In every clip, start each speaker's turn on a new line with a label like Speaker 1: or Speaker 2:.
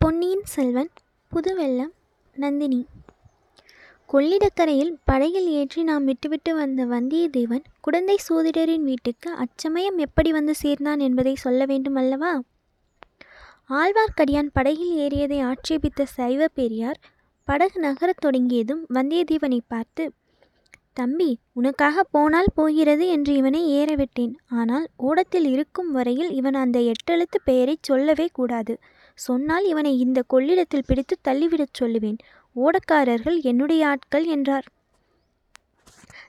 Speaker 1: பொன்னியின் செல்வன் புதுவெள்ளம் நந்தினி. கொள்ளிடக்கரையில் படகில் ஏற்றி நாம் விட்டுவிட்டு வந்த வந்தியத்தேவன் குடந்தை சோதிடரின் வீட்டுக்கு அச்சமயம் எப்படி வந்து சேர்ந்தான் என்பதை சொல்ல வேண்டும் அல்லவா? ஆழ்வார்க்கடியான் படகில் ஏறியதை ஆட்சேபித்த சைவ பெரியார் படகு நகரத் தொடங்கியதும் வந்தியத்தேவனை பார்த்து தம்பி உனக்காக போனால் போகிறது என்று இவனை ஏறவிட்டேன் ஆனால் ஓடத்தில் இருக்கும் வரையில் இவன் அந்த எட்டெழுத்து பெயரைச் சொல்லவே கூடாது. சொன்னால் இவனை இந்த கொள்ளிடத்தில் பிடித்து தள்ளிவிடச் சொல்லுவேன். ஓடக்காரர்கள் என்னுடைய ஆட்கள் என்றார்.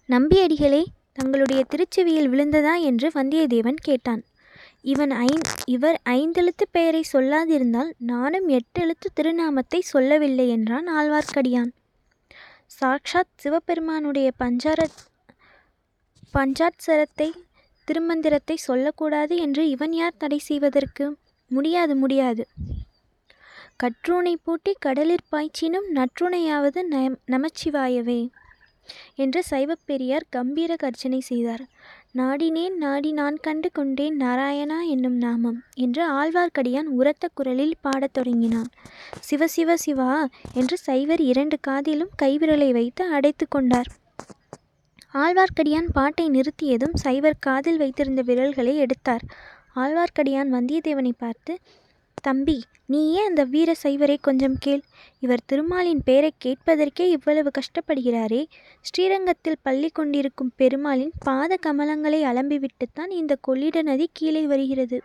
Speaker 1: நம்பியடிகளே தங்களுடைய திருச்செவியில் விழுந்ததா என்று வந்தியத்தேவன் கேட்டான். இவன் ஐந் இவர் ஐந்தெழுத்து பெயரை சொல்லாதிருந்தால் நானும் எட்டெழுத்து திருநாமத்தை சொல்லவில்லை என்றான் ஆழ்வார்க்கடியான். சாக்ஷாத் சிவபெருமானுடைய பஞ்சார பஞ்சாட்சரத்தை திருமந்திரத்தை சொல்லக்கூடாது என்று இவன் யார் தடை செய்வதற்கு? முடியாது முடியாது. கற்றூனை பூட்டி கடலிற் பாய்ச்சினும் நற்றுணையாவது நம் நமச்சிவாயவே என்று சைவப்பெரியார் கம்பீர கர்ஜனை செய்தார். நாடினேன் நாடி நான் கண்டு கொண்டேன் நாராயணா என்னும் நாமம் என்று ஆழ்வார்க்கடியான் உரத்த குரலில் பாடத் தொடங்கினான். சிவ சிவ சிவா என்று சைவர் இரண்டு காதிலும் கைவிரலை வைத்து அடைத்து கொண்டார். ஆழ்வார்க்கடியான் பாட்டை நிறுத்தியதும் சைவர் காதில் வைத்திருந்த விரல்களை எடுத்தார். ஆழ்வார்க்கடியான் வந்தியத்தேவனை பார்த்து தம்பி நீயே அந்த வீர சைவரை கொஞ்சம் கேள். இவர் திருமாலின் பெயரை கேட்பதற்கே இவ்வளவு கஷ்டப்படுகிறாரே. ஸ்ரீரங்கத்தில் பள்ளி கொண்டிருக்கும் பெருமாளின் பாத கமலங்களை அலம்பிவிட்டுத்தான் இந்த கொள்ளிட நதி கீழே வருகிறது.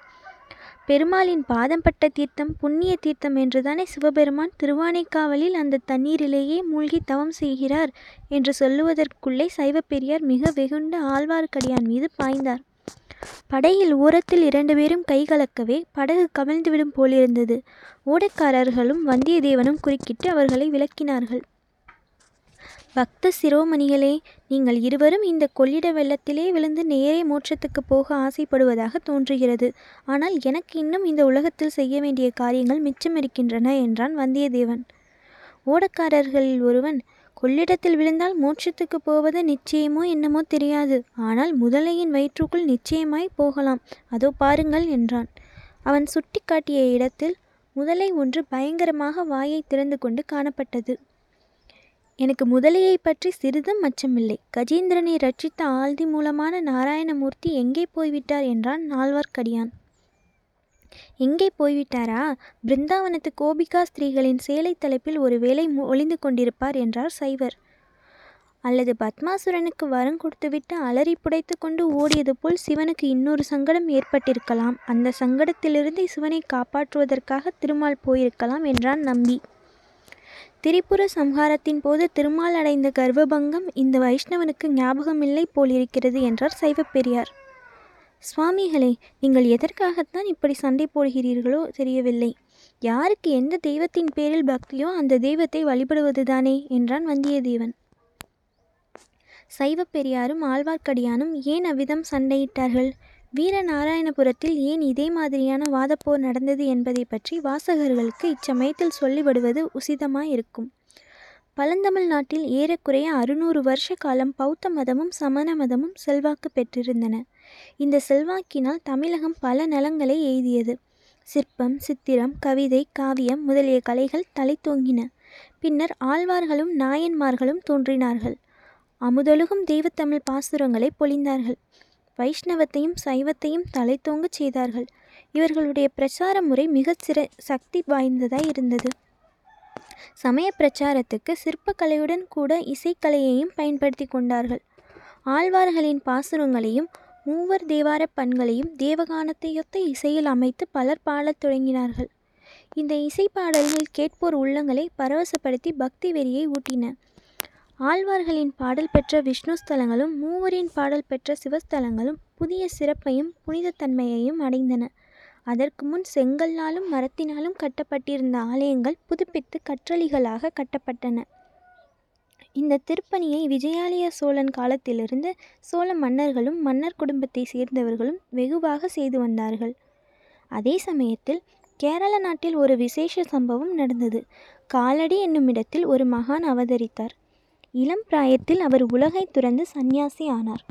Speaker 1: பெருமாளின் பாதம் பட்ட தீர்த்தம் புண்ணிய தீர்த்தம் என்றுதானே சிவபெருமான் திருவானைக்காவலில் அந்த தண்ணீரிலேயே மூழ்கி தவம் செய்கிறார்? என்று சொல்லுவதற்குள்ளே சைவப்பெரியார் மிக வெகுண்ட ஆழ்வார்க்கடியான் மீது பாய்ந்தார். படகில் ஓரத்தில் இரண்டு பேரும் கைகலக்கவே படகு கவிழ்ந்துவிடும் போலிருந்தது. ஓடக்காரர்களும் வந்தியத்தேவனும் குறுக்கிட்டு அவர்களை விளக்கினார்கள். பக்த சிரோமணிகளே நீங்கள் இருவரும் இந்த கொள்ளிட வெள்ளத்திலே விழுந்து நேரே மோட்சத்துக்கு போக ஆசைப்படுவதாக தோன்றுகிறது. ஆனால் எனக்கு இன்னும் இந்த உலகத்தில் செய்ய வேண்டிய காரியங்கள் மிச்சம் இருக்கின்றன என்றான் வந்தியத்தேவன். ஓடக்காரர்களில் ஒருவன் கொள்ளிடத்தில் விழுந்தால் மோட்சத்துக்கு போவது நிச்சயமோ என்னமோ தெரியாது. ஆனால் முதலையின் வயிற்றுக்குள் நிச்சயமாய் போகலாம். அதோ பாருங்கள் என்றான். அவன் சுட்டி காட்டிய இடத்தில் முதலை ஒன்று பயங்கரமாக வாயை திறந்து கொண்டு காணப்பட்டது. எனக்கு முதலையை பற்றி சிறிதும் அச்சமில்லை. கஜேந்திரனை ரட்சித்த ஆழ்தி மூலமான நாராயணமூர்த்தி எங்கே போய்விட்டார் என்றான் நால்வார்க்கடியான். எங்கே போய்விட்டாரா? பிருந்தாவனத்து கோபிகா ஸ்திரீகளின் சேலை தலைப்பில் ஒரு வேலை ஒளிந்து கொண்டிருப்பார் என்றார் சைவர். அல்லது பத்மாசுரனுக்கு வரம் கொடுத்துவிட்டு அலறி புடைத்து கொண்டு ஓடியது போல் சிவனுக்கு இன்னொரு சங்கடம் ஏற்பட்டிருக்கலாம். அந்த சங்கடத்திலிருந்து சிவனை காப்பாற்றுவதற்காக திருமால் போயிருக்கலாம் என்றான் நம்பி. திரிபுர சம்ஹாரத்தின் போது திருமால் அடைந்த கர்வபங்கம் இந்த வைஷ்ணவனுக்கு ஞாபகமில்லை போலிருக்கிறது என்றார் சைவப்பெரியார் சுவாமிகளே நீங்கள் எதற்காகத்தான் இப்படி சண்டை போடுகிறீர்களோ தெரியவில்லை. யாருக்கு எந்த தெய்வத்தின் பேரில் பக்தியோ அந்த தெய்வத்தை வழிபடுவதுதானே என்றான் வந்தியத்தேவன். சைவப்பெரியாரும் ஆழ்வார்க்கடியானும் ஏன் அவ்விதம் சண்டையிட்டார்கள்? வீரநாராயணபுரத்தில் ஏன் இதே மாதிரியான வாதப்போர் நடந்தது என்பதை பற்றி வாசகர்களுக்கு இச்சமயத்தில் சொல்லிவிடுவது உசிதமாயிருக்கும். பழந்தமிழ் நாட்டில் ஏறக்குறைய அறுநூறு வருஷ காலம் பௌத்த மதமும் சமண மதமும் செல்வாக்கு பெற்றிருந்தன. இந்த செல்வாக்கினால் தமிழகம் பல நலங்களை எய்தியது. சிற்பம் சித்திரம் கவிதை காவியம் முதலிய கலைகள் தலைத்தோங்கின. பின்னர் ஆழ்வார்களும் நாயன்மார்களும் தோன்றினார்கள். அமுதொழுகும் தெய்வத்தமிழ் பாசுரங்களை பொழிந்தார்கள். வைஷ்ணவத்தையும் சைவத்தையும் தலைத்தோங்கச் செய்தார்கள். இவர்களுடைய பிரச்சார முறை மிகச் சிற சக்தி வாய்ந்ததாய் இருந்தது. சமய பிரச்சாரத்துக்கு சிற்பக்கலையுடன் கூட இசைக்கலையையும் பயன்படுத்தி கொண்டார்கள். ஆழ்வார்களின் பாசுரங்களையும் மூவர் தேவார பண்களையும் தேவகானத்தையொத்த இசையில் அமைத்து பலர் பாடத் தொடங்கினார்கள். இந்த இசை பாடல்கள் கேட்போர் உள்ளங்களை பரவசப்படுத்தி பக்தி வெறியை ஊட்டின. ஆழ்வார்களின் பாடல் பெற்ற விஷ்ணு ஸ்தலங்களும் மூவரின் பாடல் பெற்ற சிவஸ்தலங்களும் புதிய சிறப்பையும் புனிதத்தன்மையையும் அடைந்தன. அதற்கு முன் செங்கல்லாலும் மரத்தினாலும் கட்டப்பட்டிருந்த ஆலயங்கள் புதுப்பித்து கற்றளிகளாக கட்டப்பட்டன. இந்த திருப்பணியை விஜயாலய சோழன் காலத்திலிருந்து சோழ மன்னர்களும் மன்னர் குடும்பத்தை சேர்ந்தவர்களும் வெகுவாக செய்து வந்தார்கள். அதே சமயத்தில் கேரள நாட்டில் ஒரு விசேஷ சம்பவம் நடந்தது. காலடி என்னும் இடத்தில் ஒரு மகான் அவதரித்தார். இளம் பிராயத்தில் அவர் உலகை துறந்து சந்நியாசி ஆனார்.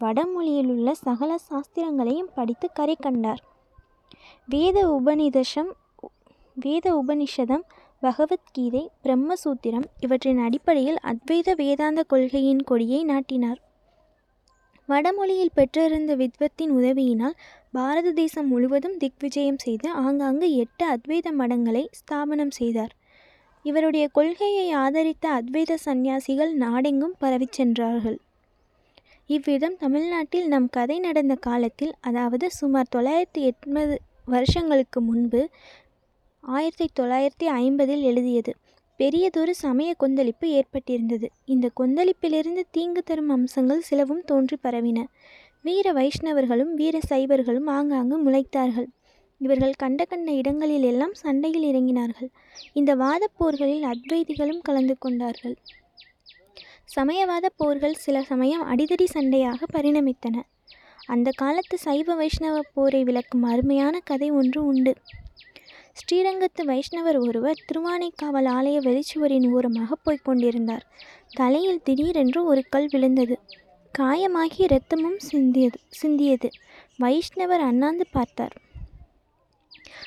Speaker 1: வடமொழியிலுள்ள சகல சாஸ்திரங்களையும் படித்து கரை கண்டார். வேத உபநிதஷம் வேத உபநிஷதம் பகவத்கீதை பிரம்மசூத்திரம் இவற்றின் அடிப்படையில் அத்வைத வேதாந்த கொள்கையின் கொடியை நாட்டினார். வடமொழியில் பெற்றிருந்த வித்வத்தின் உதவியினால் பாரத தேசம் முழுவதும் திக்விஜயம் செய்து ஆங்காங்கு எட்டு அத்வைத மடங்களை ஸ்தாபனம் செய்தார். இவருடைய கொள்கையை ஆதரித்த அத்வைத சந்நியாசிகள் நாடெங்கும் பரவிச் சென்றார்கள். இவ்விதம் தமிழ்நாட்டில் நம் கதை நடந்த காலத்தில் அதாவது சுமார் தொள்ளாயிரத்தி எண்பது வருஷங்களுக்கு முன்பு ஆயிரத்தி தொள்ளாயிரத்தி ஐம்பதில் எழுதியது. பெரியதொரு சமய கொந்தளிப்பு ஏற்பட்டிருந்தது. இந்த கொந்தளிப்பிலிருந்து தீங்கு தரும் அம்சங்கள் சிலவும் தோன்றி பரவின. வீர வைஷ்ணவர்களும் வீர சைவர்களும் ஆங்காங்கு முளைத்தார்கள். இவர்கள் கண்ட கண்ட இடங்களில் எல்லாம் சண்டையில் இறங்கினார்கள். இந்த வாதப் போர்களில் அத்வைதிகளும் கலந்து கொண்டார்கள். சமயவாத போர்கள் சில சமயம் அடிதடி சண்டையாக பரிணமித்தன. அந்த காலத்து சைவ வைஷ்ணவ போரை விளக்கும் அருமையான கதை ஒன்று உண்டு. ஸ்ரீரங்கத்து வைஷ்ணவர் ஒருவர் திருவானைக்காவல் ஆலய வெளிச்சுவரின் ஓரமாக போய்க் கொண்டிருந்தார். தலையில் திடீரென்று ஒரு கல் விழுந்தது. காயமாகி இரத்தமும் சிந்தியது சிந்தியது. வைஷ்ணவர் அண்ணாந்து பார்த்தார்.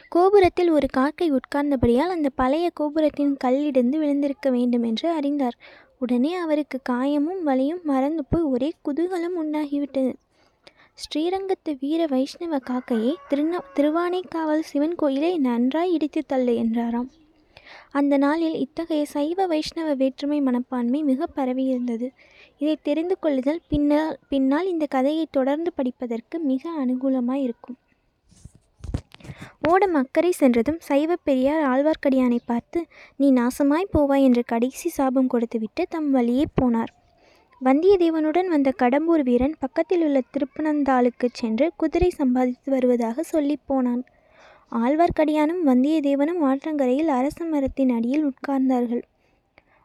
Speaker 1: கோபுரத்தில் ஒரு காக்கை உட்கார்ந்தபடியால் அந்த பழைய கோபுரத்தின் கல்லிடந்து விழுந்திருக்க வேண்டும் என்று அறிந்தார். உடனே அவருக்கு காயமும் வலியும் மறந்து போய் ஒரே குதூகலம் உண்டாகிவிட்டது. ஸ்ரீரங்கத்து வீர வைஷ்ணவ காக்கையை திருந திருவானைக்காவல் சிவன் கோயிலை நன்றாய் இடித்து தள்ளு என்றாராம். அந்த நாளில் இத்தகைய சைவ வைஷ்ணவ வேற்றுமை மனப்பான்மை மிக பரவியிருந்தது இதை தெரிந்து கொள்ளுதல் பின்னால் பின்னால் இந்த கதையை தொடர்ந்து படிப்பதற்கு மிக அனுகூலமாக இருக்கும். ஓடம் அக்கறை சென்றதும் சைவ பெரியார் ஆழ்வார்க்கடியானை பார்த்து நீ நாசமாய் போவாய் என்று கடைசி சாபம் கொடுத்துவிட்டு தம் வழியே போனார். வந்தியத்தேவனுடன் வந்த கடம்பூர் வீரன் பக்கத்தில் உள்ள திருப்பனந்தாளுக்குச் சென்று குதிரை சம்பாதித்து வருவதாக சொல்லிப் போனான். ஆழ்வார்க்கடியானும் வந்தியத்தேவனும் ஆற்றங்கரையில் அரச மரத்தின் அடியில் உட்கார்ந்தார்கள்.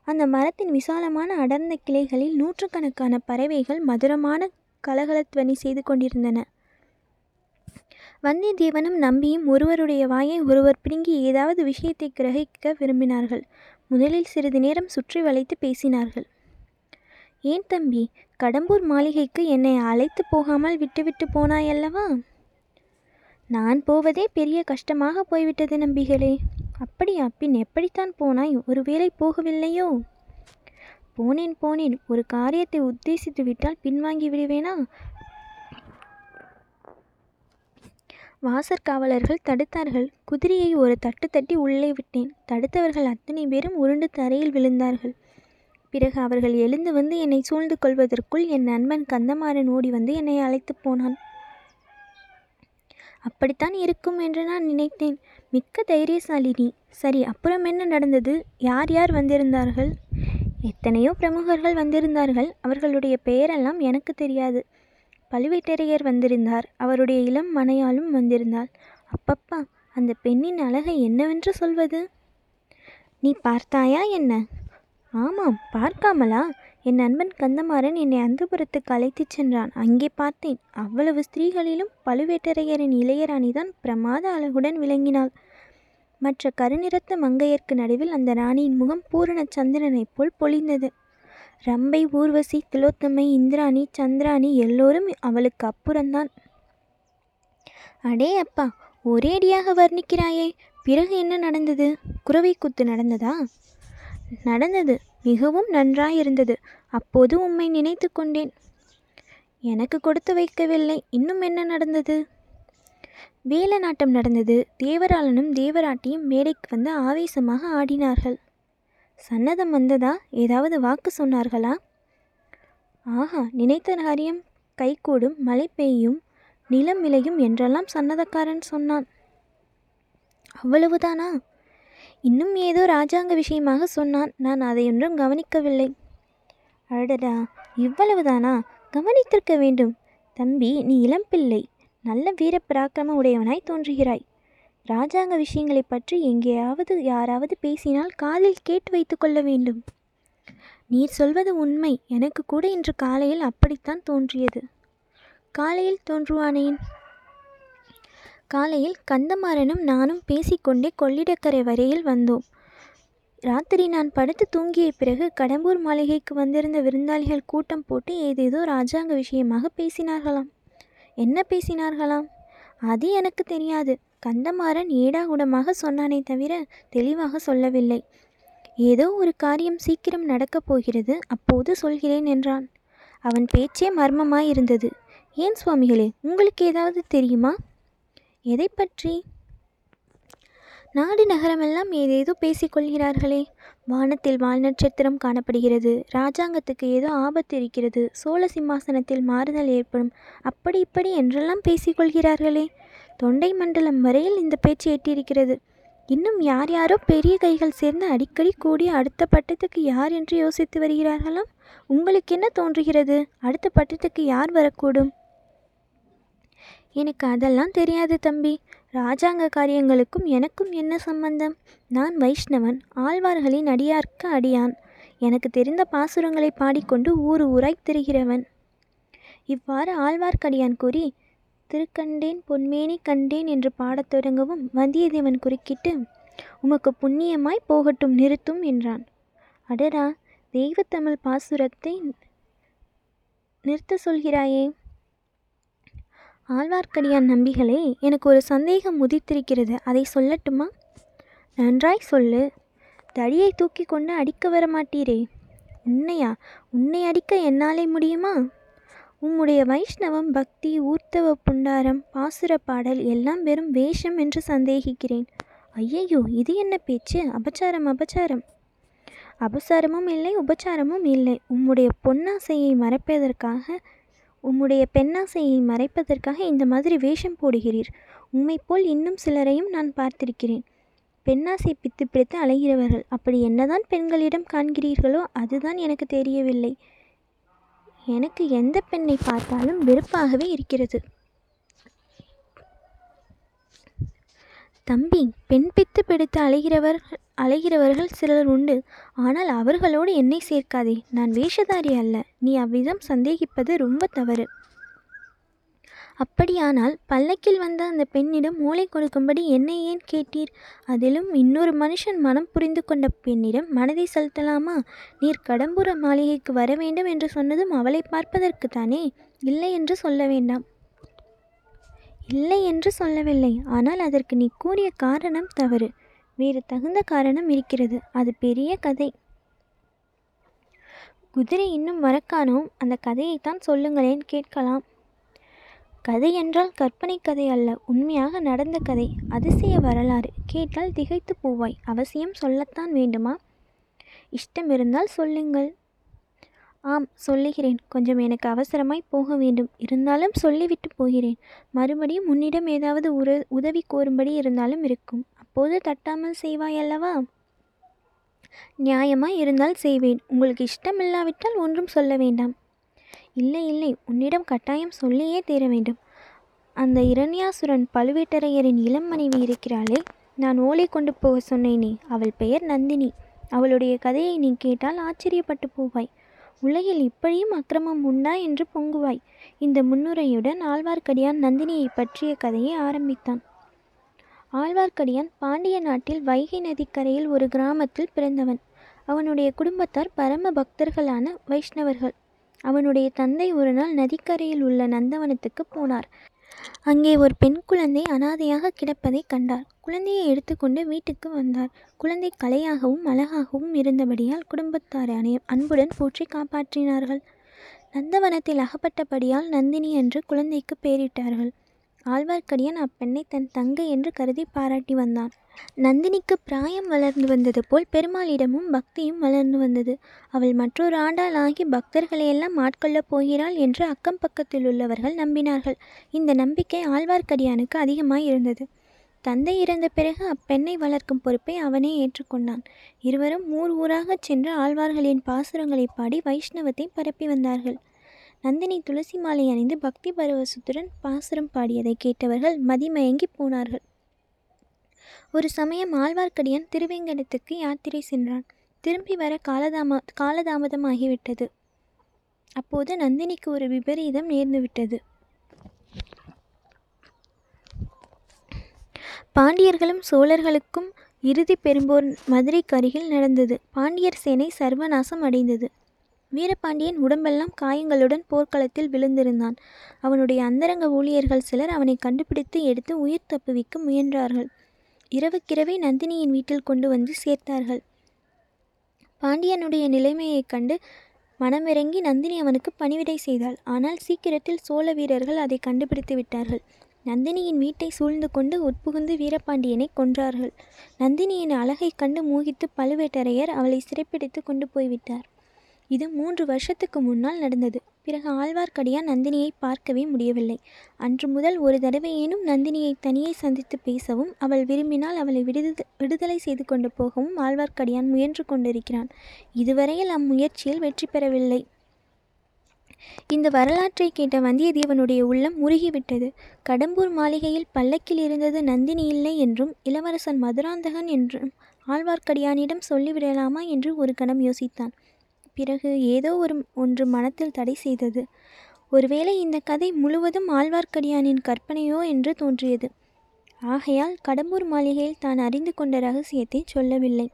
Speaker 1: அந்த மரத்தின் விசாலமான அடர்ந்த கிளைகளில் நூற்றுக்கணக்கான பறவைகள் மதுரமான கலகலத்வனி செய்து கொண்டிருந்தன. வந்தியத்தேவனும் நம்பியும் ஒருவருடைய வாயை ஒருவர் பிடுங்கி ஏதாவது விஷயத்தை கிரகிக்க விரும்பினார்கள். முதலில் சிறிது நேரம் சுற்றி வளைத்து பேசினார்கள். ஏன் தம்பி? கடம்பூர் மாளிகைக்கு என்னை அழைத்து போகாமல் விட்டுவிட்டு போனாயல்லவா நான் போவதே பெரிய கஷ்டமாக போய்விட்டது நம்பிகளே. அப்படியா? பின் எப்படித்தான் போனாய்? ஒருவேளை போகவில்லையோ? போனேன் போனேன். ஒரு காரியத்தை உத்தேசித்து விட்டால் பின்வாங்கி விடுவேனா? வாசற்காவலர்கள் தடுத்தார்கள். குதிரையை ஒரு தட்டு தட்டி உள்ளே விட்டேன். தடுத்தவர்கள் அத்தனை பேரும் உருண்டு தரையில் விழுந்தார்கள். பிறகு அவர்கள் எழுந்து வந்து என்னை சூழ்ந்து கொள்வதற்குள் என் நண்பன் கந்தமாறன் ஓடி வந்து என்னை அழைத்து போனான். அப்படித்தான் இருக்கும் என்று நான் நினைத்தேன். மிக்க தைரியசாலினி சரி அப்புறம் என்ன நடந்தது? யார் யார் வந்திருந்தார்கள்? எத்தனையோ பிரமுகர்கள் வந்திருந்தார்கள். அவர்களுடைய பெயரெல்லாம் எனக்கு தெரியாது. பழுவேட்டரையர் வந்திருந்தார். அவருடைய இளம் மனையாளும் வந்திருந்தாள். அப்பப்பா அந்த பெண்ணின் அழகை என்னவென்று சொல்வது? நீ பார்த்தாயா என்ன? ஆமாம் பார்க்காமலா? என் நண்பன் கந்தமாறன் என்னை அந்தபுரத்துக்கு அழைத்துச் சென்றான். அங்கே பார்த்தேன் அவ்வளவு ஸ்திரீகளிலும் பழுவேட்டரையரின் இளையராணிதான் பிரமாத அழகுடன் விளங்கினாள். மற்ற கருநிறத்த மங்கையர்க்கு நடுவில் அந்த ராணியின் முகம் பூரண சந்திரனைப் போல் பொழிந்தது. ரம்பை ஊர்வசி திலோத்தமை இந்திராணி சந்திராணி எல்லோரும் அவளுக்கு அப்புறம்தான். அடே அப்பா ஒரேடியாக வர்ணிக்கிறாயே பிறகு என்ன நடந்தது? குறவை குத்து நடந்ததா? நடந்தது. மிகவும் நன்றாயிருந்தது. அப்போது உம்மை நினைத்து கொண்டேன். எனக்கு கொடுத்து வைக்கவில்லை. இன்னும் என்ன நடந்தது? வேல நாட்டம் நடந்தது. தேவராளனும் தேவராட்டியும் மேடைக்கு வந்து ஆவேசமாக ஆடினார்கள். சன்னதம் வந்ததா? ஏதாவது வாக்கு சொன்னார்களா? ஆஹா நினைத்த காரியம். கைகூடும் மழை பெய்யும் நிலம் விளையும் என்றெல்லாம் சன்னதக்காரன் சொன்னான். அவ்வளவுதானா? இன்னும் ஏதோ ராஜாங்க விஷயமாக சொன்னான். நான் அதையொன்றும் கவனிக்கவில்லை. அடடா இவ்வளவுதானா? கவனித்திருக்க வேண்டும். தம்பி நீ இளம்பிள்ளை. நல்ல வீர பராக்கிரம உடையவனாய் தோன்றுகிறாய். ராஜாங்க விஷயங்களைப் பற்றி எங்கேயாவது யாராவது பேசினால் காதில் கேட்டு வைத்து கொள்ள வேண்டும். நீர் சொல்வது உண்மை. எனக்கு கூட இன்று காலையில் அப்படித்தான் தோன்றியது. காலையில் தோன்றுவானேன்? காலையில் கந்தமாறனும் நானும் பேசிக்கொண்டே கொள்ளிடக்கரை வரையில் வந்தோம். ராத்திரி நான் படுத்து தூங்கிய பிறகு கடம்பூர் மாளிகைக்கு வந்திருந்த விருந்தாளிகள் கூட்டம் போட்டு ஏதேதோ ராஜாங்க விஷயமாக பேசினார்களாம். என்ன பேசினார்களாம்? அது எனக்கு தெரியாது. கந்தமாறன் ஏடாகுடமாக சொன்னானே தவிர தெளிவாக சொல்லவில்லை. ஏதோ ஒரு காரியம் சீக்கிரம் நடக்கப் போகிறது அப்போது சொல்கிறேன் என்றான். அவன் பேச்சே மர்மமாயிருந்தது. ஏன் சுவாமிகளே உங்களுக்கு ஏதாவது தெரியுமா? எதை பற்றி நாடு நகரமெல்லாம் ஏதேதோ பேசிக்கொள்கிறார்களே. வானத்தில் வால் நட்சத்திரம் காணப்படுகிறது. ராஜாங்கத்துக்கு ஏதோ ஆபத்து இருக்கிறது. சோழ சிம்மாசனத்தில் மாறுதல் ஏற்படும். அப்படி இப்படி என்றெல்லாம் பேசிக்கொள்கிறார்களே. தொண்டை மண்டலம் வரையில் இந்த பேச்சு எட்டியிருக்கிறது. இன்னும் யார் யாரோ பெரிய கைகள் சேர்ந்து அடிக்கடி கூடி அடுத்த பட்டத்துக்கு யார் என்று யோசித்து வருகிறார்களாம்? உங்களுக்கு என்ன தோன்றுகிறது? அடுத்த பட்டத்துக்கு யார் வரக்கூடும்? எனக்கு அதெல்லாம் தெரியாது தம்பி. ராஜாங்க காரியங்களுக்கும் எனக்கும் என்ன சம்பந்தம்? நான் வைஷ்ணவன் ஆழ்வார்களின் அடியார்க்கு அடியான். எனக்கு தெரிந்த பாசுரங்களை பாடிக்கொண்டு ஊர் ஊராய் திரிகிறவன். இவ்வாறு ஆழ்வார்க்கடியான் கூறி திருக்கண்டேன் பொன்மேனி கண்டேன் என்று பாடத் தொடங்கவும் வந்தியத்தேவன் குறுக்கிட்டு உமக்கு புண்ணியமாய் போகட்டும் நிறுத்தும் என்றான். அடரா தெய்வத்தமிழ் பாசுரத்தை நிறுத்த சொல்கிறாயே! ஆழ்வார்க்கடியான் நம்பிகளே எனக்கு ஒரு சந்தேகம் உதித்திருக்கிறது. அதை சொல்லட்டுமா? நன்றாய் சொல்லு. தடியை தூக்கி கொண்டு அடிக்க வர மாட்டீரே. உன்னையா? உன்னை அடிக்க என்னாலே முடியுமா? உம்முடைய வைஷ்ணவம் பக்தி ஊர்த்தவ புண்டாரம் பாசுர பாடல் எல்லாம் வெறும் வேஷம் என்று சந்தேகிக்கிறேன். ஐயையோ இது என்ன பேச்சு? அபச்சாரம் அபச்சாரம். அபசாரமும் இல்லை உபச்சாரமும் இல்லை. உம்முடைய பொன்னாசையை மறைப்பதற்காக உம்முடைய பெண்ணாசையை மறைப்பதற்காக இந்த மாதிரி வேஷம் போடுகிறீர். உம்மை போல் இன்னும் சிலரையும் நான் பார்த்திருக்கிறேன். பெண்ணாசை பித்து பிடித்து அலைகிறவர்கள் அப்படி என்னதான் பெண்களிடம் காண்கிறீர்களோ அதுதான் எனக்கு தெரியவில்லை. எனக்கு எந்த பெண்ணை பார்த்தாலும் வெறுப்பாகவே இருக்கிறது. தம்பி பெண் பித்து பிடித்து அலைகிறவர் அலைகிறவர்கள் சிலர் உண்டு. ஆனால் அவர்களோடு என்னை சேர்க்காதே. நான் வேஷதாரி அல்ல. நீ அவ்விதம் சந்தேகிப்பது ரொம்ப தவறு. அப்படியானால் பல்லக்கில் வந்த அந்த பெண்ணிடம் மூளை கொடுக்கும்படி என்னை ஏன் கேட்டீர்? அதிலும் இன்னொரு மனுஷன் மனம் புரிந்து கொண்ட பெண்ணிடம் மனதை செலுத்தலாமா? நீர் கடம்பூர மாளிகைக்கு வர வேண்டும் என்று சொன்னதும் அவளை பார்ப்பதற்கு தானே இல்லை என்று சொல்ல வேண்டாம். இல்லை என்று சொல்லவில்லை. ஆனால் அதற்கு நீ கூறிய காரணம் தவறு. வேறு தகுந்த காரணம் இருக்கிறது. அது பெரிய கதை. குதிரை இன்னும் மறக்கானோம் அந்த கதையைத்தான் சொல்லுங்களேன். கேட்கலாம். கதை என்றால் கற்பனை கதை அல்ல. உண்மையாக நடந்த கதை. அதிசய வரலாறு. கேட்டால் திகைத்து போவாய். அவசியம் சொல்லத்தான் வேண்டுமா? இஷ்டம் இருந்தால் சொல்லுங்கள். ஆம் சொல்லுகிறேன். கொஞ்சம் எனக்கு அவசரமாய் போக வேண்டும். இருந்தாலும் சொல்லிவிட்டு போகிறேன். மறுபடியும் உன்னிடம் ஏதாவது உர உதவி கோரும்படி இருந்தாலும் இருக்கும். அப்போது தட்டாமல் செய்வாய் அல்லவா? நியாயமாய் இருந்தால் செய்வேன். உங்களுக்கு இஷ்டமில்லாவிட்டால் ஒன்றும் சொல்ல வேண்டாம். இல்லை இல்லை. உன்னிடம் கட்டாயம் சொல்லியே தீர வேண்டும். அந்த இரண்யாசுரன் பழுவேட்டரையரின் இளம் மனைவி இருக்கிறாளே. நான் ஓலை கொண்டு போக சொன்னேனே. அவள் பெயர் நந்தினி. அவளுடைய கதையை நீ கேட்டால் ஆச்சரியப்பட்டு போவாய். உலகில் இப்படியும் அக்கிரமம் உண்டா என்று பொங்குவாய். இந்த முன்னுரையுடன் ஆழ்வார்க்கடியான் நந்தினியை பற்றிய கதையை ஆரம்பித்தான். ஆழ்வார்க்கடியான் பாண்டிய நாட்டில் வைகை நதிக்கரையில் ஒரு கிராமத்தில் பிறந்தவன். அவனுடைய குடும்பத்தார் பரம பக்தர்களான வைஷ்ணவர்கள். அவனுடைய தந்தை ஒரு நாள் நதிக்கரையில் உள்ள நந்தவனத்துக்கு போனார். அங்கே ஒரு பெண் குழந்தை அனாதையாக கிடப்பதை கண்டார் குழந்தையை எடுத்துக்கொண்டு வீட்டுக்கு வந்தார் குழந்தை கலையாகவும் அழகாகவும் இருந்தபடியால் குடும்பத்தார் அனை அன்புடன் போற்றி காப்பாற்றினார்கள். நந்தவனத்தில் அகப்பட்டபடியால் நந்தினி என்று குழந்தைக்கு பெயரிட்டார்கள் ஆழ்வார்க்கடியான் அப்பெண்ணை தன் தங்கை என்று கருதி பாராட்டி வந்தான். நந்தினிக்கு பிராயம் வளர்ந்து வந்தது போல் பெருமாளிடமும் பக்தியும் வளர்ந்து வந்தது. அவள் மற்றொரு ஆண்டாள் ஆகி பக்தர்களையெல்லாம் ஆட்கொள்ளப் போகிறாள் என்று அக்கம் பக்கத்தில் உள்ளவர்கள் நம்பினார்கள். இந்த நம்பிக்கை ஆழ்வார்க்கடியானுக்கு அதிகமாய் இருந்தது. தந்தை இறந்த பிறகு அப்பெண்ணை வளர்க்கும் பொறுப்பை அவனே ஏற்றுக்கொண்டான். இருவரும் ஊர் ஊராகச் சென்று ஆழ்வார்களின் பாசுரங்களை பாடி வைஷ்ணவத்தை பரப்பி வந்தார்கள். நந்தினி துளசி மாலை அணிந்து பக்தி பரவசத்துடன் பாசுரம் பாடியதை கேட்டவர்கள் மதிமயங்கி போனார்கள். ஒரு சமயம் ஆழ்வார்க்கடியான் திருவேங்கடத்துக்கு யாத்திரை சென்றான். திரும்பி வர காலதாம காலதாமதமாகிவிட்டது. அப்போது நந்தினிக்கு ஒரு விபரீதம் நேர்ந்துவிட்டது. பாண்டியர்களும் சோழர்களுக்கும் இறுதி பெரும்போர் மதுரைக்கு அருகில் நடந்தது. பாண்டியர் சேனை சர்வநாசம் அடைந்தது. வீரபாண்டியன் உடம்பெல்லாம் காயங்களுடன் போர்க்களத்தில் விழுந்திருந்தான். அவனுடைய அந்தரங்க ஊழியர்கள் சிலர் அவனை கண்டுபிடித்து எடுத்து உயிர் தப்புவிக்க முயன்றார்கள். இரவுக்கிரவே நந்தினியின் வீட்டில் கொண்டு வந்து சேர்த்தார்கள். பாண்டியனுடைய நிலைமையைக் கண்டு மனமிறங்கி நந்தினி அவனுக்கு பணிவிடை செய்தாள். ஆனால் சீக்கிரத்தில் சோழ வீரர்கள் அதை கண்டுபிடித்து விட்டார்கள். நந்தினியின் வீட்டை சூழ்ந்து கொண்டு உட்புகுந்து வீரபாண்டியனை கொன்றார்கள். நந்தினியின் அழகைக் கண்டு மூகித்து பழுவேட்டரையர் அவளை சிறைப்பிடித்து கொண்டு போய்விட்டார். இது மூன்று வருஷத்துக்கு முன்னால் நடந்தது. பிறகு ஆழ்வார்க்கடியான் நந்தினியை பார்க்கவே முடியவில்லை. அன்று முதல் ஒரு தடவையேனும் நந்தினியை தனியே சந்தித்து பேசவும் அவள் விரும்பினால் அவளை விடுத விடுதலை செய்து கொண்டு போகவும் ஆழ்வார்க்கடியான் முயன்று கொண்டிருக்கிறான். இதுவரையில் அம்முயற்சியில் வெற்றி பெறவில்லை. இந்த வரலாற்றை கேட்ட வந்தியத்தேவனுடைய உள்ளம் உருகிவிட்டது. கடம்பூர் மாளிகையில் பல்லக்கில் இருந்தது நந்தினி இல்லை என்றும் இளவரசன் மதுராந்தகன் என்றும் ஆழ்வார்க்கடியானிடம் சொல்லிவிடலாமா என்று ஒரு கணம் யோசித்தான். பிறகு ஏதோ ஒரு ஒன்று மனத்தில் தடை செய்தது. ஒருவேளை இந்த கதை முழுவதும் ஆழ்வார்க்கடியானின் கற்பனையோ என்று தோன்றியது. ஆகையால் கடம்பூர் மாளிகையில் தான் அறிந்து கொண்ட ரகசியத்தை சொல்லவில்லை.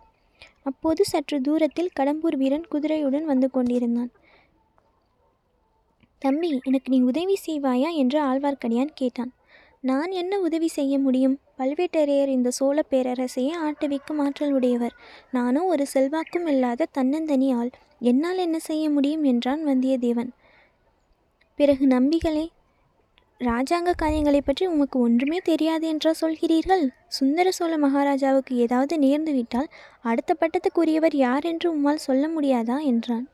Speaker 1: அப்போது சற்று தூரத்தில் கடம்பூர் வீரன் குதிரையுடன் வந்து கொண்டிருந்தான். தம்பி எனக்கு நீ உதவி செய்வாயா? என்று ஆழ்வார்க்கடியான் கேட்டான். நான் என்ன உதவி செய்ய முடியும்? பழுவேட்டரையர் இந்த சோழ பேரரசையே ஆட்டுவிக்கும் ஆற்றல் உடையவர். நானும் ஒரு செல்வாக்கும் இல்லாத தன்னந்தனி ஆள் என்னால் என்ன செய்ய முடியும் என்றான் வந்தியத்தேவன். பிறகு நம்பிகளே ராஜாங்க காரியங்களை பற்றி உமக்கு ஒன்றுமே தெரியாது என்றா சொல்கிறீர்கள்? சுந்தர சோழ மகாராஜாவுக்கு ஏதாவது நேர்ந்துவிட்டால் அடுத்த பட்டத்துக்குரியவர் யார் என்று உம்மால் சொல்ல முடியாதா? என்றான்.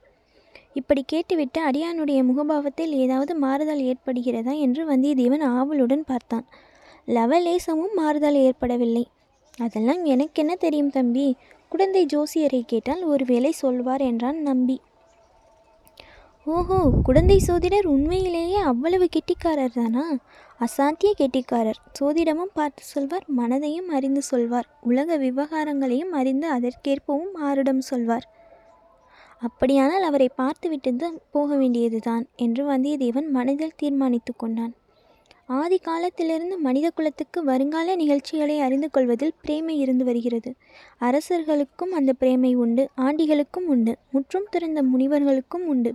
Speaker 1: இப்படி கேட்டுவிட்டு அடியானுடைய முகபாவத்தில் ஏதாவது மாறுதல் ஏற்படுகிறதா? என்று வந்தியத்தேவன் ஆவலுடன் பார்த்தான். லவலேசமும் மாறுதல் ஏற்படவில்லை. அதெல்லாம் எனக்கென்ன தெரியும் தம்பி? குழந்தை ஜோசியரை கேட்டால் ஒருவேளை சொல்வார் என்றான் நம்பி. ஓஹோ குழந்தை சோதிடர் உண்மையிலேயே அவ்வளவு கெட்டிக்காரர் தானா? அசாத்திய கெட்டிக்காரர். சோதிடமும் பார்த்து சொல்வார் மனதையும் அறிந்து சொல்வார். உலக விவகாரங்களையும் அறிந்து அதற்கேற்பவும் ஆருடம் சொல்வார். அப்படியானால் அவரை பார்த்துவிட்டு போக வேண்டியதுதான் என்று வந்தியத்தேவன் மனதில் தீர்மானித்து கொண்டான். ஆதி காலத்திலிருந்து மனித குலத்துக்கு வருங்கால நிகழ்ச்சிகளை அறிந்து கொள்வதில் பிரேமை இருந்து வருகிறது. அரசர்களுக்கும் அந்த பிரேமை உண்டு ஆண்டிகளுக்கும் உண்டு முற்றும் திறந்த முனிவர்களுக்கும் உண்டு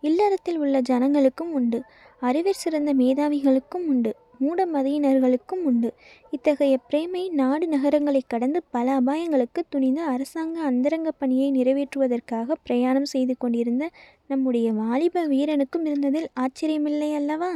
Speaker 1: இல்லறத்தில் உள்ள ஜனங்களுக்கும் உண்டு அறிவில் சிறந்த மேதாவிகளுக்கும் உண்டு மூட மதியினர்களுக்கும் உண்டு. இத்தகைய பிரேமை நாடு நகரங்களை கடந்து பல அபாயங்களுக்கு துணிந்து அரசாங்க அந்தரங்க பணியை நிறைவேற்றுவதற்காக பிரயாணம் செய்து கொண்டிருந்த நம்முடைய வாலிப வீரனுக்கும் இருந்ததில் ஆச்சரியமில்லை அல்லவா